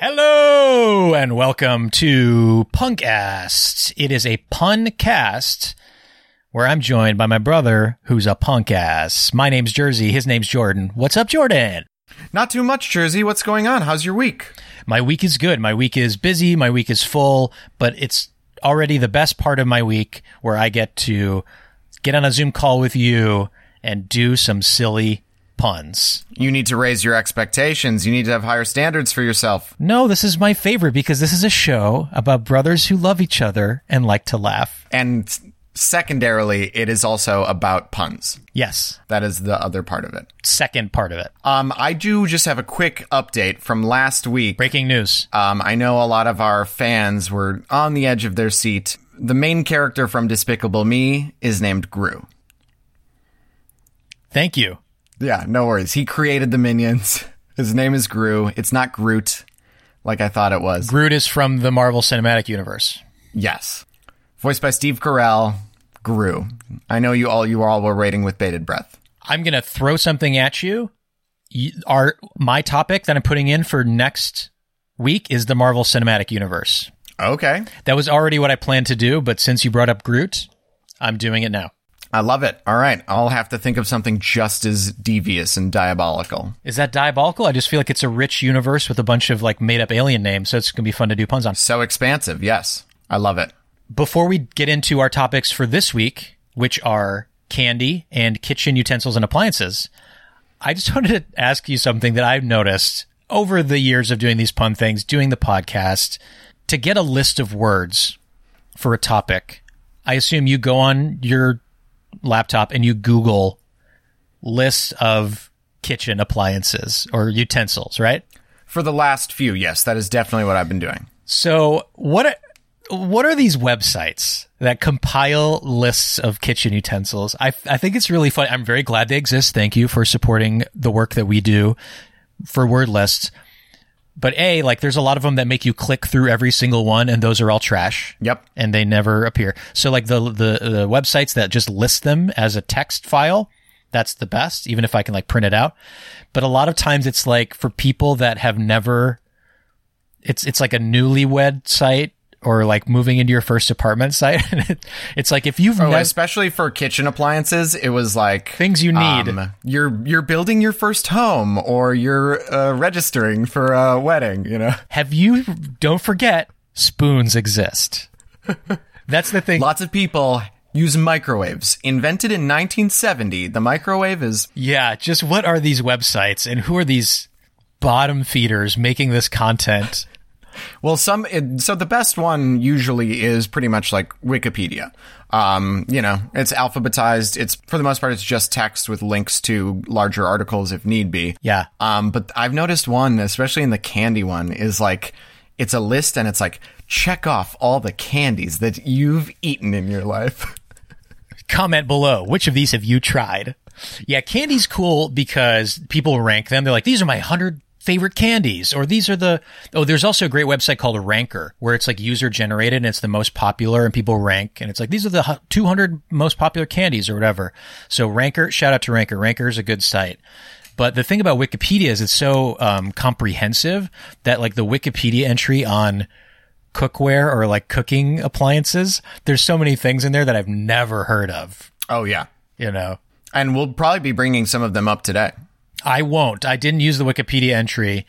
Hello and welcome to Punkast. It is a pun cast where I'm joined by my brother who's a punk ass. My name's Jersey, his name's Jordan. What's up, Jordan? Not too much, Jersey. What's going on? How's your week? My week is good. My week is busy, my week is full, but it's already the best part of my week where I get to get on a Zoom call with you and do some silly puns. You need to raise your expectations. You need to have higher standards for yourself. No, this is my favorite because this is a show about brothers who love each other and like to laugh. And secondarily, it is also about puns. Yes, That is the other part of it. second part of it. Um, I do just have a quick update from last week. Breaking news. Um, I know a lot of our fans were on the edge of their seat. The main character from Despicable Me is named Gru. Thank you. Yeah, no worries. He created the minions. His name is Gru. It's not Groot, like I thought it was. Groot is from the Marvel Cinematic Universe. Yes. Voiced by Steve Carell, Gru. I know you all you all were waiting with bated breath. I'm going to throw something at you. You- Our my topic that I'm putting in for next week is the Marvel Cinematic Universe. Okay. That was already what I planned to do, but since you brought up Groot, I'm doing it now. I love it. All right. I'll have to think of something just as devious and diabolical. Is that diabolical? I just feel like it's a rich universe with a bunch of like made up alien names, so it's going to be fun to do puns on. So expansive. Yes. I love it. Before we get into our topics for this week, which are candy and kitchen utensils and appliances, I just wanted to ask you something that I've noticed over the years of doing these pun things, doing the podcast, to get a list of words for a topic. I assume you go on your laptop and you Google list of kitchen appliances or utensils, right? For the last few, yes, that is definitely what I've been doing. So what are, what are these websites that compile lists of kitchen utensils? I I think it's really fun. I'm very glad they exist. Thank you for supporting the work that we do for word lists. But a like there's a lot of them that make you click through every single one, and those are all trash. Yep. and they never appear. So like the the the websites that just list them as a text file, that's the best. Even if I can like print it out, but a lot of times it's like for people that have never it's it's like a newlywed site or like moving into your first apartment site. it's like if you've Oh, especially for kitchen appliances, it was like things you need. um, you're you're building your first home or you're uh, registering for a wedding, you know. have you don't forget spoons exist. That's the thing. Lots of people use microwaves. Invented in 1970, the microwave is Yeah, just what are these websites and who are these bottom feeders making this content? Well, some it, so the best one usually is pretty much like Wikipedia. Um, you know, it's alphabetized. It's for the most part, it's just text with links to larger articles if need be. Yeah. Um, but I've noticed one, especially in the candy one, is like it's a list and it's like check off all the candies that you've eaten in your life. comment below. Which of these have you tried? Yeah, candy's cool because people rank them. They're like, these are my 100 favorite candies, or these are the. Oh, there's also a great website called Ranker where it's like user generated and it's the most popular and people rank. And it's like, these are the 200 most popular candies or whatever. So Ranker, shout out to Ranker. Ranker is a good site. But the thing about Wikipedia is it's so um, comprehensive that like the Wikipedia entry on cookware or like cooking appliances, there's so many things in there that I've never heard of. Oh yeah, You know, and we'll probably be bringing some of them up today. I won't. I didn't use the Wikipedia entry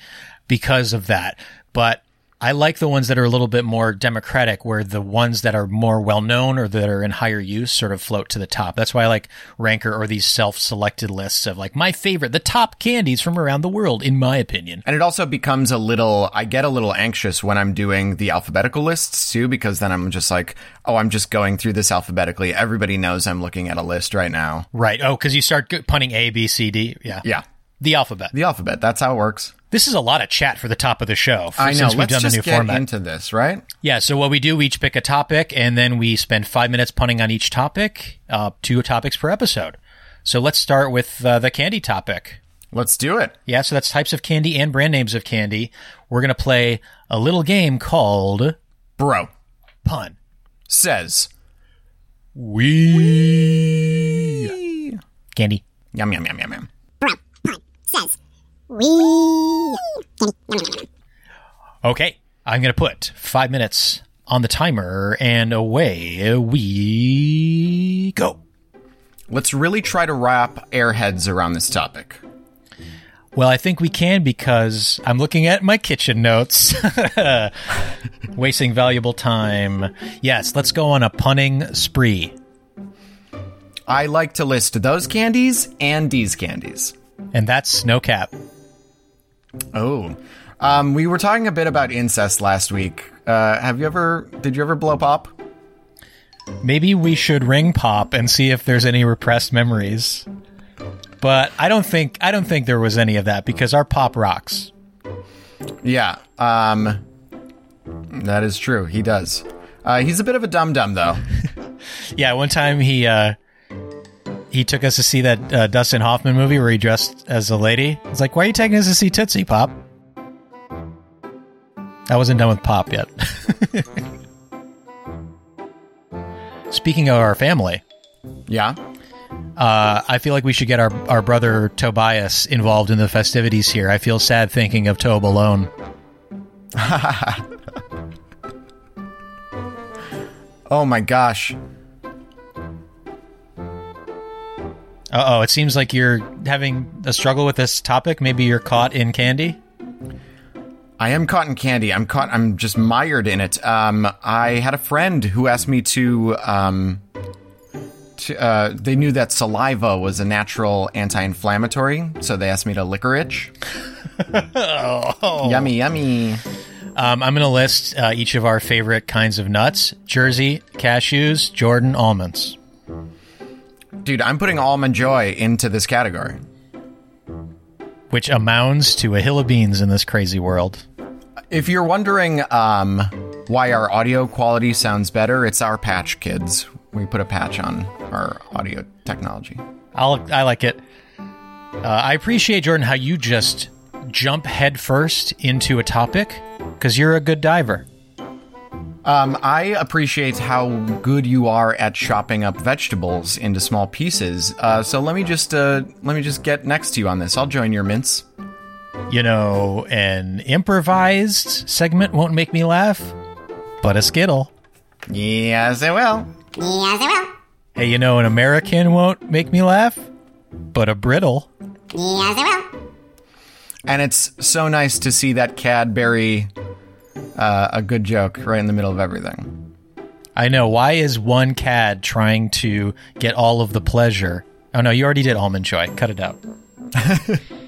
because of that. But I like the ones that are a little bit more democratic, where the ones that are more well known or that are in higher use sort of float to the top. That's why I like Ranker or these self selected lists of like my favorite, the top candies from around the world, in my opinion. And it also becomes a little, I get a little anxious when I'm doing the alphabetical lists too, because then I'm just like, oh, I'm just going through this alphabetically. Everybody knows I'm looking at a list right now. Right. Oh, because you start g- punning A, B, C, D. Yeah. Yeah. The alphabet. The alphabet. That's how it works. This is a lot of chat for the top of the show. For, I know. Since we've Let's done just the new get format. into this, right? Yeah, so what we do, we each pick a topic, and then we spend five minutes punning on each topic, uh, two topics per episode. So let's start with uh, the candy topic. Let's do it. Yeah, so that's types of candy and brand names of candy. We're going to play a little game called Bro Pun. says, We. Candy. yum, yum, yum, yum, yum. Okay, I'm going to put five minutes on the timer, and away we go. Let's really try to wrap airheads around this topic. Well, I think we can because I'm looking at my kitchen notes. Wasting valuable time. Yes, let's go on a punning spree. I like to list those candies and these candies. And that's Snow Cap. Oh. Um, we were talking a bit about incest last week. Uh, have you ever, did you ever blow pop? Maybe we should ring pop and see if there's any repressed memories. But I don't think I don't think there was any of that because our pop rocks. Yeah. Um, that is true. He does. Uh, he's a bit of a dum dum, though. Yeah, one time he uh, he took us to see that uh, Dustin Hoffman movie where he dressed as a lady. It's like, why are you taking us to see Tootsie Pop? I wasn't done with Pop yet. Speaking of our family, Yeah. uh, I feel like we should get our, our brother Tobias involved in the festivities here. I feel sad thinking of Tob alone. Oh my gosh. Oh, it seems like you're having a struggle with this topic. Maybe you're caught in candy. I am caught in candy. I'm caught. I'm just mired in it. Um, I had a friend who asked me to. Um, to uh, they knew that saliva was a natural anti-inflammatory, so they asked me to licorice. Yummy, yummy. Um, I'm going to list uh, each of our favorite kinds of nuts Jersey, cashews, Jordan, almonds. Dude, I'm putting almond joy into this category. which amounts to a hill of beans in this crazy world. If you're wondering um, why our audio quality sounds better, it's our patch, kids. We put a patch on our audio technology. I'll, I like it. Uh, I appreciate Jordan how you just jump headfirst into a topic because you're a good diver. Um, I appreciate how good you are at chopping up vegetables into small pieces. Uh, so let me just uh, let me just get next to you on this. I'll join your mints. You know, an improvised segment won't make me laugh, but a skittle. Yes, I will. Yes, I Hey, you know, an American won't make me laugh, but a brittle. Yes, I will. And it's so nice to see that Cadbury uh, a good joke right in the middle of everything. I know. Why is one cad trying to get all of the pleasure? Oh no, you already did almond joy. Cut it out.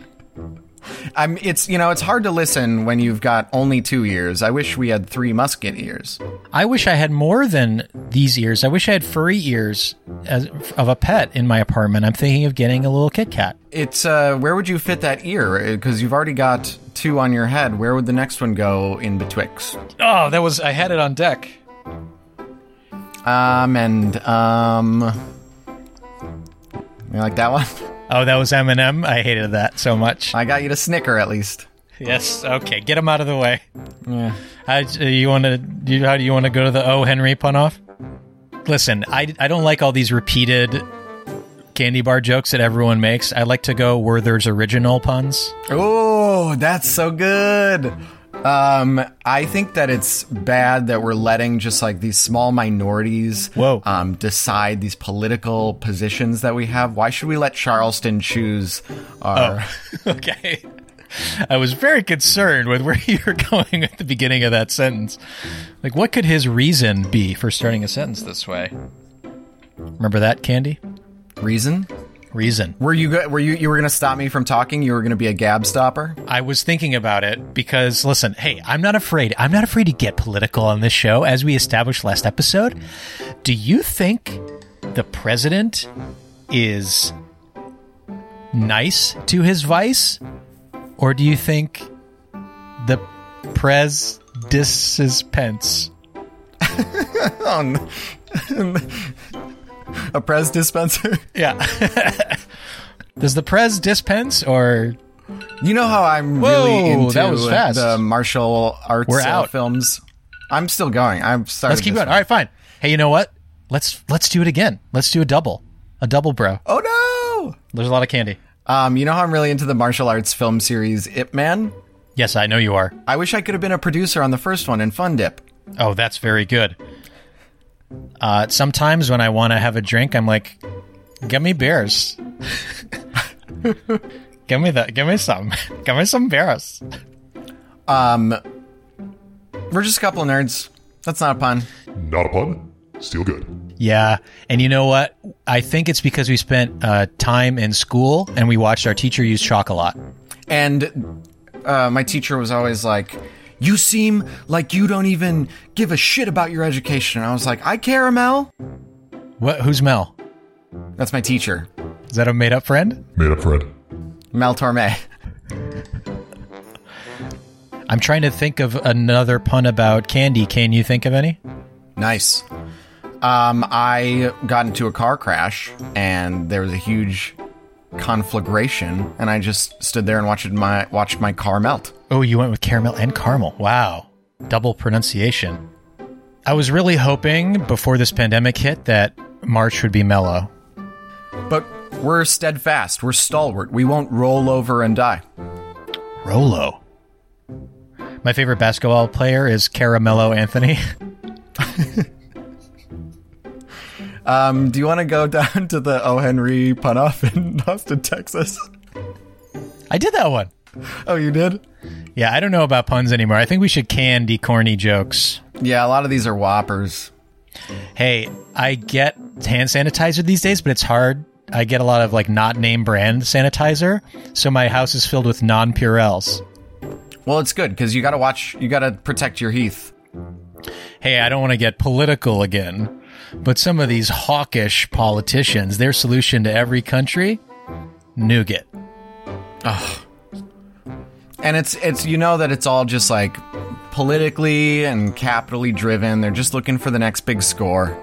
I'm. It's you know it's hard to listen when you've got only two ears. I wish we had three musket ears. I wish I had more than these ears. I wish I had furry ears as, of a pet in my apartment. I'm thinking of getting a little Kit Kat. It's uh, where would you fit that ear? Because you've already got two on your head. Where would the next one go in betwixt? Oh, that was I had it on deck. Um and um, you like that one? Oh, that was Eminem. I hated that so much. I got you to snicker at least. Yes. Okay, get him out of the way. Yeah. How you want to? You, how do you want to go to the O Henry pun off? Listen, I I don't like all these repeated candy bar jokes that everyone makes. I like to go where there's original puns. Oh, that's so good. Um, I think that it's bad that we're letting just like these small minorities Whoa. um, decide these political positions that we have. Why should we let Charleston choose our? okay. I was very concerned with where you were going at the beginning of that sentence. Like, what could his reason be for starting a sentence this way? Remember that, Candy? reason? Reason. Were you go- were you you were going to stop me from talking? You were going to be a gab stopper? I was thinking about it because, listen, hey, I'm not afraid. I'm not afraid to get political on this show, as we established last episode. Do you think the president is nice to his vice? Or do you think the pres disses Pence? Oh, no. a Prez dispenser. Yeah. Does the pres dispense or You know how I'm Whoa, really into that was fast. the martial arts We're uh, out. films. I'm still going. I'm sorry. let's keep going. All right, fine. Hey, you know what? Let's let's do it again. Let's do a double. A double bro. Oh no! There's a lot of candy. Um, you know how I'm really into the martial arts film series Ip Man? Yes, I know you are. I wish I could have been a producer on the first one in Fun Dip. Oh, that's very good. Uh, sometimes when I want to have a drink, I'm like, "Give me beers. give me that. Give me some. give me some beers." Um, we're just a couple of nerds. That's not a pun. Not a pun. Still good. Yeah, and you know what? I think it's because we spent uh, time in school and we watched our teacher use chalk a lot. And uh, my teacher was always like, "You seem like you don't even give a shit about your education." And I was like, "I care, Mel." What? Who's Mel? That's my teacher, Is that a made-up friend? Made up friend. Mel Torme. I'm trying to think of another pun about candy. Can you think of any? Nice. Um, I got into a car crash, and there was a huge conflagration, and I just stood there and watched my watched my car melt. Oh, you went with caramel and caramel. Wow. Double pronunciation. I was really hoping before this pandemic hit that March would be mellow. But we're steadfast. We're stalwart. We won't roll over and die. Rolo. My favorite basketball player is Caramello Anthony. Um, do you want to go down to the O. Henry pun off in Austin, Texas? I did that one. Oh, you did? Yeah, I don't know about puns anymore. I think we should candy corny jokes. Yeah, a lot of these are whoppers. Hey, I get hand sanitizer these days, but it's hard. I get a lot of like not name brand sanitizer, so my house is filled with non Purells. Well, it's good because you got to watch. You got to protect your Heath. Hey, I don't want to get political again, but some of these hawkish politicians, their solution to every country, nougat. And it's it's you know that it's all just like politically and capitally driven. They're just looking for the next big score.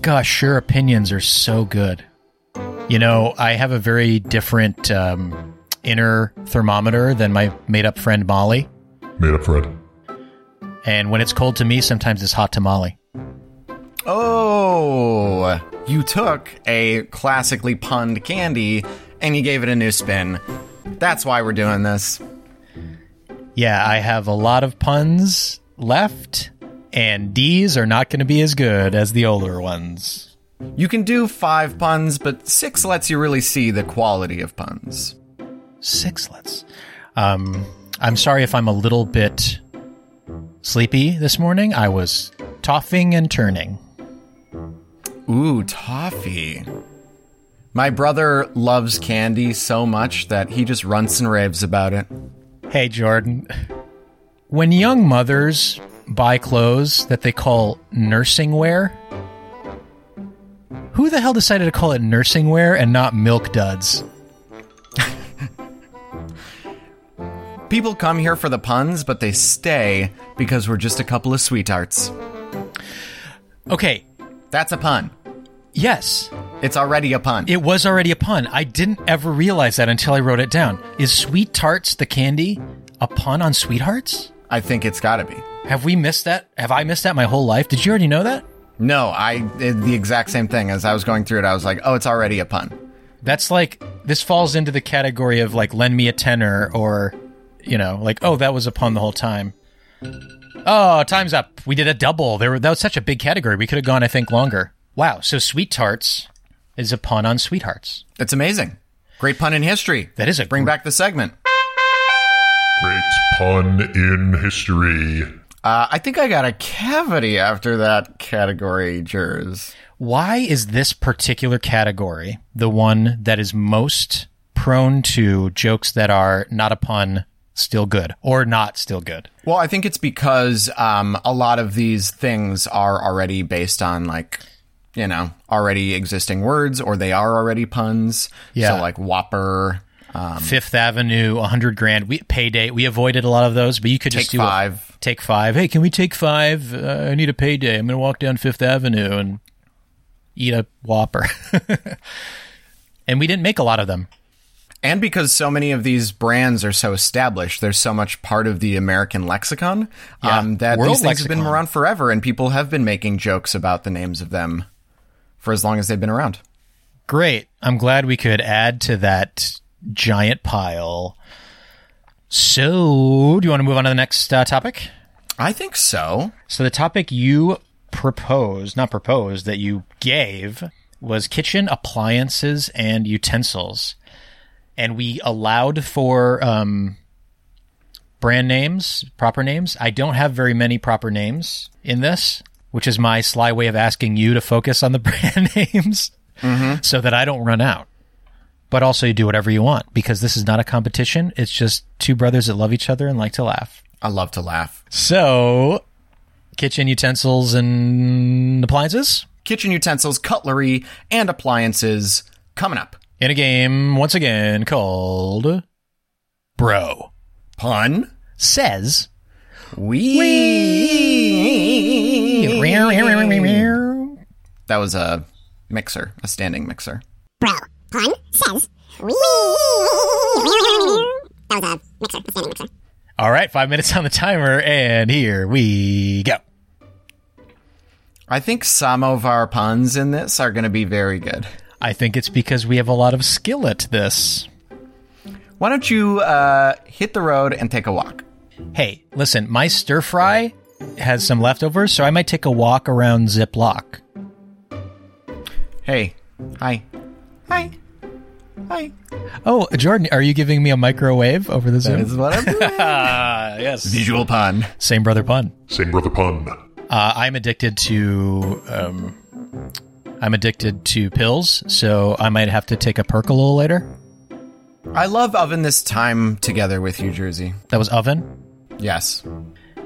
Gosh, your opinions are so good. You know, I have a very different um, inner thermometer than my made up friend Molly. Made up friend. And when it's cold to me, sometimes it's hot to Molly. Oh, you took a classically punned candy and you gave it a new spin. That's why we're doing this. Yeah, I have a lot of puns left, and D's are not going to be as good as the older ones. You can do five puns, but six lets you really see the quality of puns. Sixlets. Um, I'm sorry if I'm a little bit sleepy this morning. I was toffing and turning. Ooh, toffee. My brother loves candy so much that he just runts and raves about it. Hey, Jordan. When young mothers buy clothes that they call nursing wear, who the hell decided to call it nursing wear and not milk duds? People come here for the puns, but they stay because we're just a couple of sweethearts. Okay, That's a pun. yes, It's already a pun. it was already a pun. I didn't ever realize that until I wrote it down. Is Sweet Tarts the candy a pun on Sweethearts? I think it's gotta be. Have we missed that? Have I missed that my whole life? Did you already know that? No, I did the exact same thing. As I was going through it, I was like, oh, it's already a pun. That's like this falls into the category of like lend me a tenor or you know, like oh that was a pun the whole time. Oh, time's up. We did a double. There were, that was such a big category. We could have gone I think longer. Wow, so Sweet Tarts is a pun on Sweethearts. That's amazing. Great pun in history. That is a Bring gr- back the segment. Great pun in history. Uh, I think I got a cavity after that category, Jers. Why is this particular category the one that is most prone to jokes that are not a pun, still good, or not still good? Well, I think it's because um, a lot of these things are already based on like, you know, already existing words, or they are already puns. Yeah. So like Whopper, um, Fifth Avenue, a hundred grand, we payday. We avoided a lot of those, but you could just Take do a- Five. take five. Hey, can we take five? Uh, I need a payday. I'm going to walk down Fifth Avenue and eat a Whopper. and we didn't make a lot of them. And because so many of these brands are so established, there's so much part of the American lexicon Yeah. um, that World these things have been around forever, and people have been making jokes about the names of them for as long as they've been around. Great. I'm glad we could add to that giant pile. So, do you want to move on to the next uh, topic? I think so. So, the topic you proposed, not proposed, that you gave was kitchen appliances and utensils. And we allowed for um, brand names, proper names. I don't have very many proper names in this, which is my sly way of asking you to focus on the brand names so that I don't run out. But also, you do whatever you want because this is not a competition. It's just two brothers that love each other and like to laugh. I love to laugh. So, kitchen utensils and appliances Kitchen utensils, cutlery, and appliances coming up. In a game once again called Bro Pun. Says. We. That was a mixer, a standing mixer. Bro. Pun says. Wee. That was a mixer, a standing mixer. All right, five minutes on the timer, and here we go. I think some of our puns in this are going to be very good. I think it's because we have a lot of skill at this. Why don't you uh, hit the road and take a walk? Hey, listen, my stir fry has some leftovers, so I might take a walk around Ziploc. Hey. Hi. Hi. Hi. Oh, Jordan, are you giving me a microwave over the That Zoom? is what I'm doing. Yes. Visual pun. Same brother pun. Same brother pun. Uh, I'm addicted to um, I'm addicted to pills, so I might have to take a perk a little later. I love oven this time together with you, Jersey. That was oven. Yes.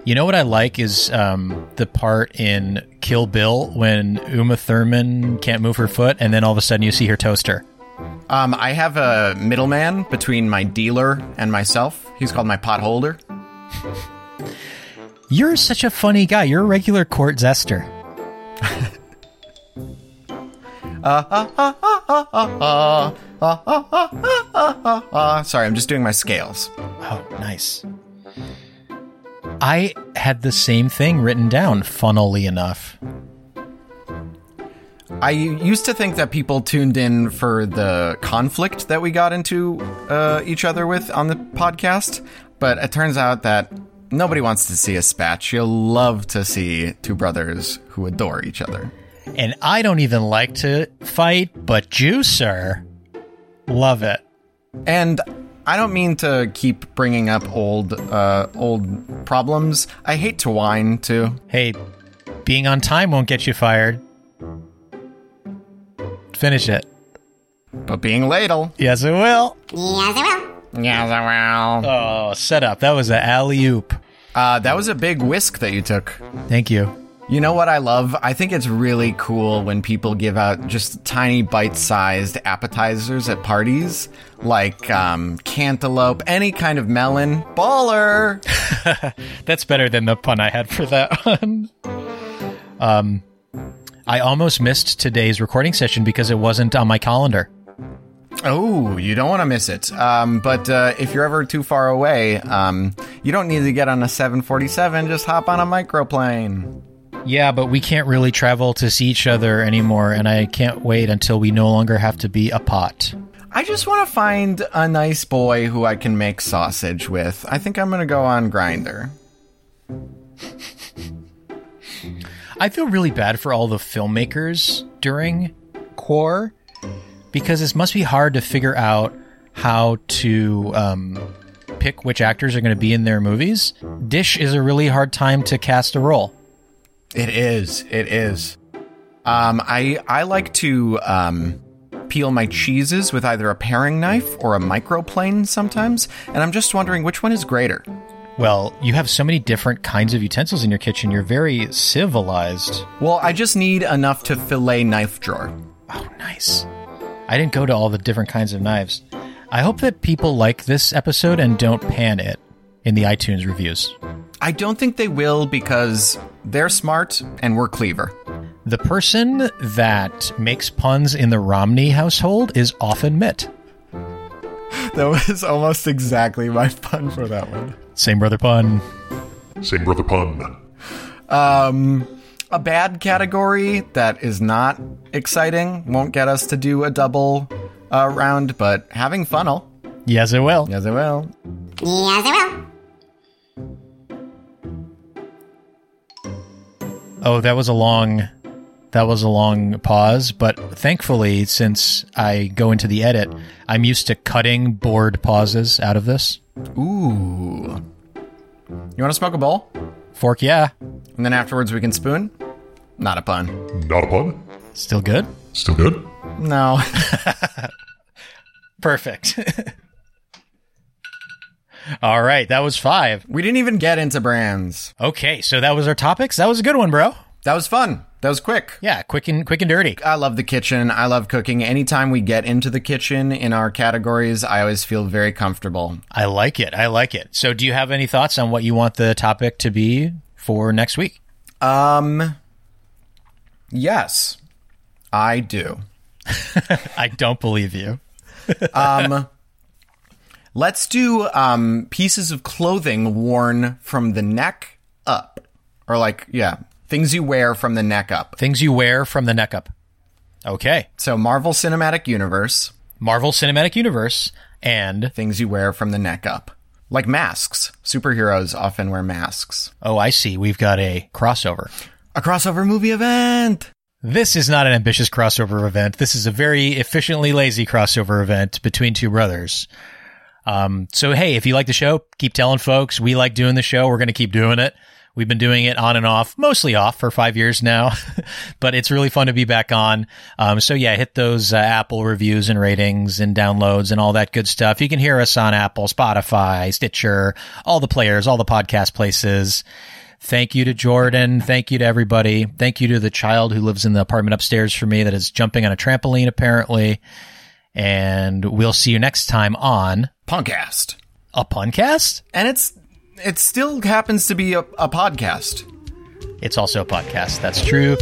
You know what I like is um, the part in Kill Bill when Uma Thurman can't move her foot, and then all of a sudden you see her toaster. Um, I have a middleman between my dealer and myself. He's called my pot holder. You're such a funny guy. You're a regular court zester. Sorry, I'm just doing my scales. Oh, nice. I had the same thing written down, funnily enough. I used to think that people tuned in for the conflict that we got into uh, each other with on the podcast, but it turns out that nobody wants to see a spat. You'll love to see two brothers who adore each other. And I don't even like to fight, but Juicer, love it. And I don't mean to keep bringing up old, uh, old problems. I hate to whine too. Hey, being on time won't get you fired. Finish it. But being ladle. Yes, it will. Yes, I will. Yeah, well. Oh, set up. That was an alley oop. Uh, that was a big whisk that you took. Thank you. You know what I love? I think it's really cool when people give out just tiny bite-sized appetizers at parties, like um, cantaloupe, any kind of melon. Baller! That's better than the pun I had for that one. Um, I almost missed today's recording session because it wasn't on my calendar. Oh, you don't want to miss it. Um, but uh, if you're ever too far away, um, you don't need to get on a 747. Just hop on a microplane. Yeah, but we can't really travel to see each other anymore, and I can't wait until we no longer have to be a pot. I just want to find a nice boy who I can make sausage with. I think I'm going to go on Grinder. I feel really bad for all the filmmakers during Core because this must be hard to figure out how to um, pick which actors are going to be in their movies. Dish is a really hard time to cast a role. It is. It is. Um, I I like to um, peel my cheeses with either a paring knife or a microplane sometimes, and I'm just wondering which one is greater. Well, you have so many different kinds of utensils in your kitchen. You're very civilized. Well, I just need enough to fillet knife drawer. Oh, nice. I didn't go to all the different kinds of knives. I hope that people like this episode and don't pan it in the iTunes reviews. I don't think they will because they're smart and we're clever. The person that makes puns in the Romney household is often Mitt. That was almost exactly my pun for that one. Same brother pun. Same brother pun. Um, a bad category that is not exciting won't get us to do a double uh, round, but having funnel. Yes, it will. Yes, it will. Yes, it will. Oh, that was a long that was a long pause, but thankfully since I go into the edit, I'm used to cutting bored pauses out of this. Ooh. You want to smoke a bowl? Fork, yeah. And then afterwards we can spoon? Not a pun. Not a pun? Still good? Still good? No. Perfect. All right, that was 5. we didn't even get into brands. Okay, so that was our topics. That was a good one, bro. That was fun. That was quick. Yeah, quick and quick and dirty. I love the kitchen. I love cooking. Anytime we get into the kitchen in our categories, I always feel very comfortable. I like it. I like it. So, do you have any thoughts on what you want the topic to be for next week? Um, yes, I do. I don't believe you. Um, let's do um pieces of clothing worn from the neck up, or like yeah, things you wear from the neck up. Things you wear from the neck up. Okay. So Marvel Cinematic Universe, Marvel Cinematic Universe and things you wear from the neck up, like masks. Superheroes often wear masks. oh, I see. We've got a crossover. A crossover movie event. This is not an ambitious crossover event. This is a very efficiently lazy crossover event between two brothers. Um, so hey, if you like the show, keep telling folks. We like doing the show. We're going to keep doing it. We've been doing it on and off, mostly off for five years now, but it's really fun to be back on. Um, so yeah, hit those uh, Apple reviews and ratings and downloads and all that good stuff. You can hear us on Apple, Spotify, Stitcher, all the players, all the podcast places. Thank you to Jordan. Thank you to everybody. Thank you to the child who lives in the apartment upstairs for me that is jumping on a trampoline apparently. And we'll see you next time on Punkcast. a puncast. And it's it still happens to be a, a podcast. It's also a podcast. That's true.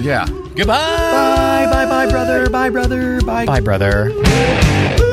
Yeah. Goodbye. Bye bye bye brother. Bye brother. Bye. Bye, brother.